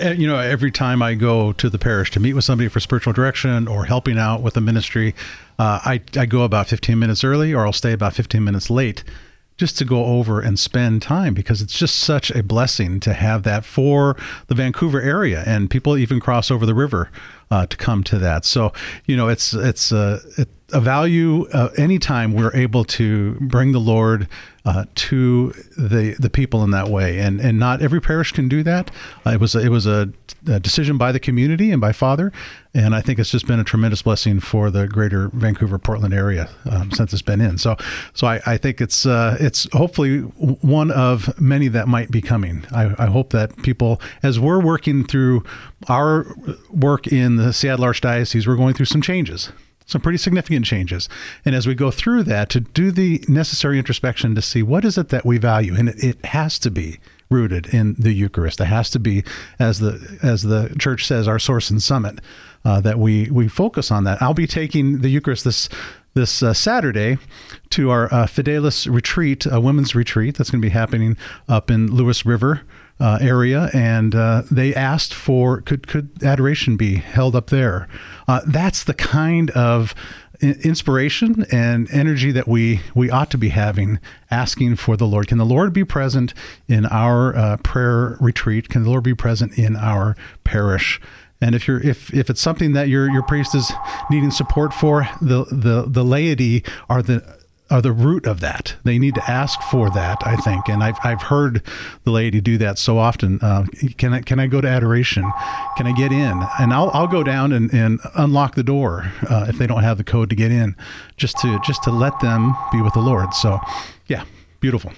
eh, you know, every time I go to the parish to meet with somebody for spiritual direction or helping out with a ministry, uh, I, I go about 15 minutes early or I'll stay about 15 minutes late just to go over and spend time because it's just such a blessing to have that for the Vancouver area and people even cross over the river uh, to come to that. So you know it's it's uh, a value uh, anytime we're able to bring the Lord uh, to the the people in that way, and and not every parish can do that. Uh, it was a, it was a, a, decision by the community and by Father, and I think it's just been a tremendous blessing for the greater Vancouver Portland area um, since it's been in. So so I, I think it's uh, it's hopefully one of many that might be coming. I, I hope that people, as we're working through our work in the Seattle Archdiocese, we're going through some changes some pretty significant changes. And as we go through that, to do the necessary introspection to see what is it that we value, and it, it has to be rooted in the Eucharist. It has to be, as the as the Church says, our source and summit. Uh, that we we focus on that. I'll be taking the Eucharist this this uh, Saturday to our uh, Fidelis retreat, a women's retreat that's going to be happening up in Lewis River uh, area, and uh, they asked for could could adoration be held up there? Uh, that's the kind of inspiration and energy that we we ought to be having asking for the lord. Can the lord be present in our uh, prayer retreat? Can the lord be present in our parish and if you're if if it's something that your your priest is needing support for the the the laity are the are the root of that. They need to ask for that, I think. And I've, I've heard the laity do that so often. Uh, can I can I go to adoration? Can I get in? And I'll, I'll go down and, and unlock the door uh, if they don't have the code to get in, just to just to let them be with the Lord. So, yeah, beautiful.